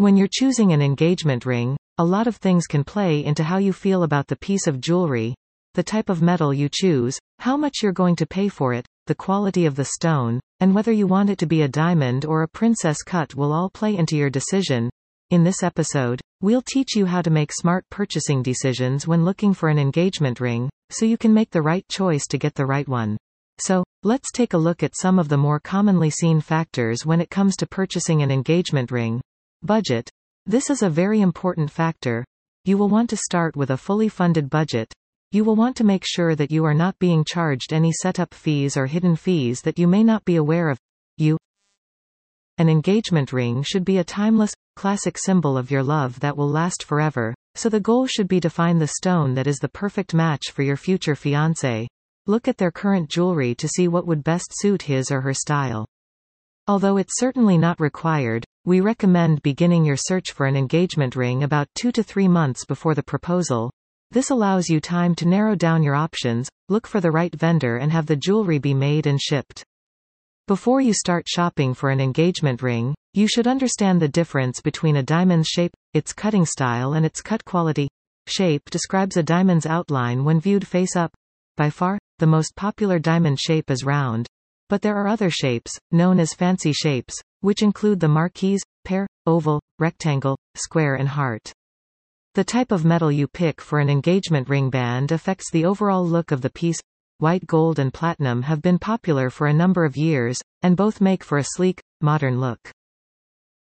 When you're choosing an engagement ring, a lot of things can play into how you feel about the piece of jewelry, the type of metal you choose, how much you're going to pay for it, the quality of the stone, and whether you want it to be a diamond or a princess cut will all play into your decision. In this episode, we'll teach you how to make smart purchasing decisions when looking for an engagement ring, so you can make the right choice to get the right one. So, let's take a look at some of the more commonly seen factors when it comes to purchasing an engagement ring. Budget. This is a very important factor. You will want to start with a fully funded budget. You will want to make sure that you are not being charged any setup fees or hidden fees that you may not be aware of. You. An engagement ring should be a timeless, classic symbol of your love that will last forever, so the goal should be to find the stone that is the perfect match for your future fiancé. Look at their current jewelry to see what would best suit his or her style. Although it's certainly not required, we recommend beginning your search for an engagement ring about two to three months before the proposal. This allows you time to narrow down your options, look for the right vendor and have the jewelry be made and shipped. Before you start shopping for an engagement ring, you should understand the difference between a diamond's shape, its cutting style and its cut quality. Shape describes a diamond's outline when viewed face up. By far, the most popular diamond shape is round. But there are other shapes, known as fancy shapes, which include the marquise, pear, oval, rectangle, square and heart. The type of metal you pick for an engagement ring band affects the overall look of the piece. White gold and platinum have been popular for a number of years, and both make for a sleek, modern look.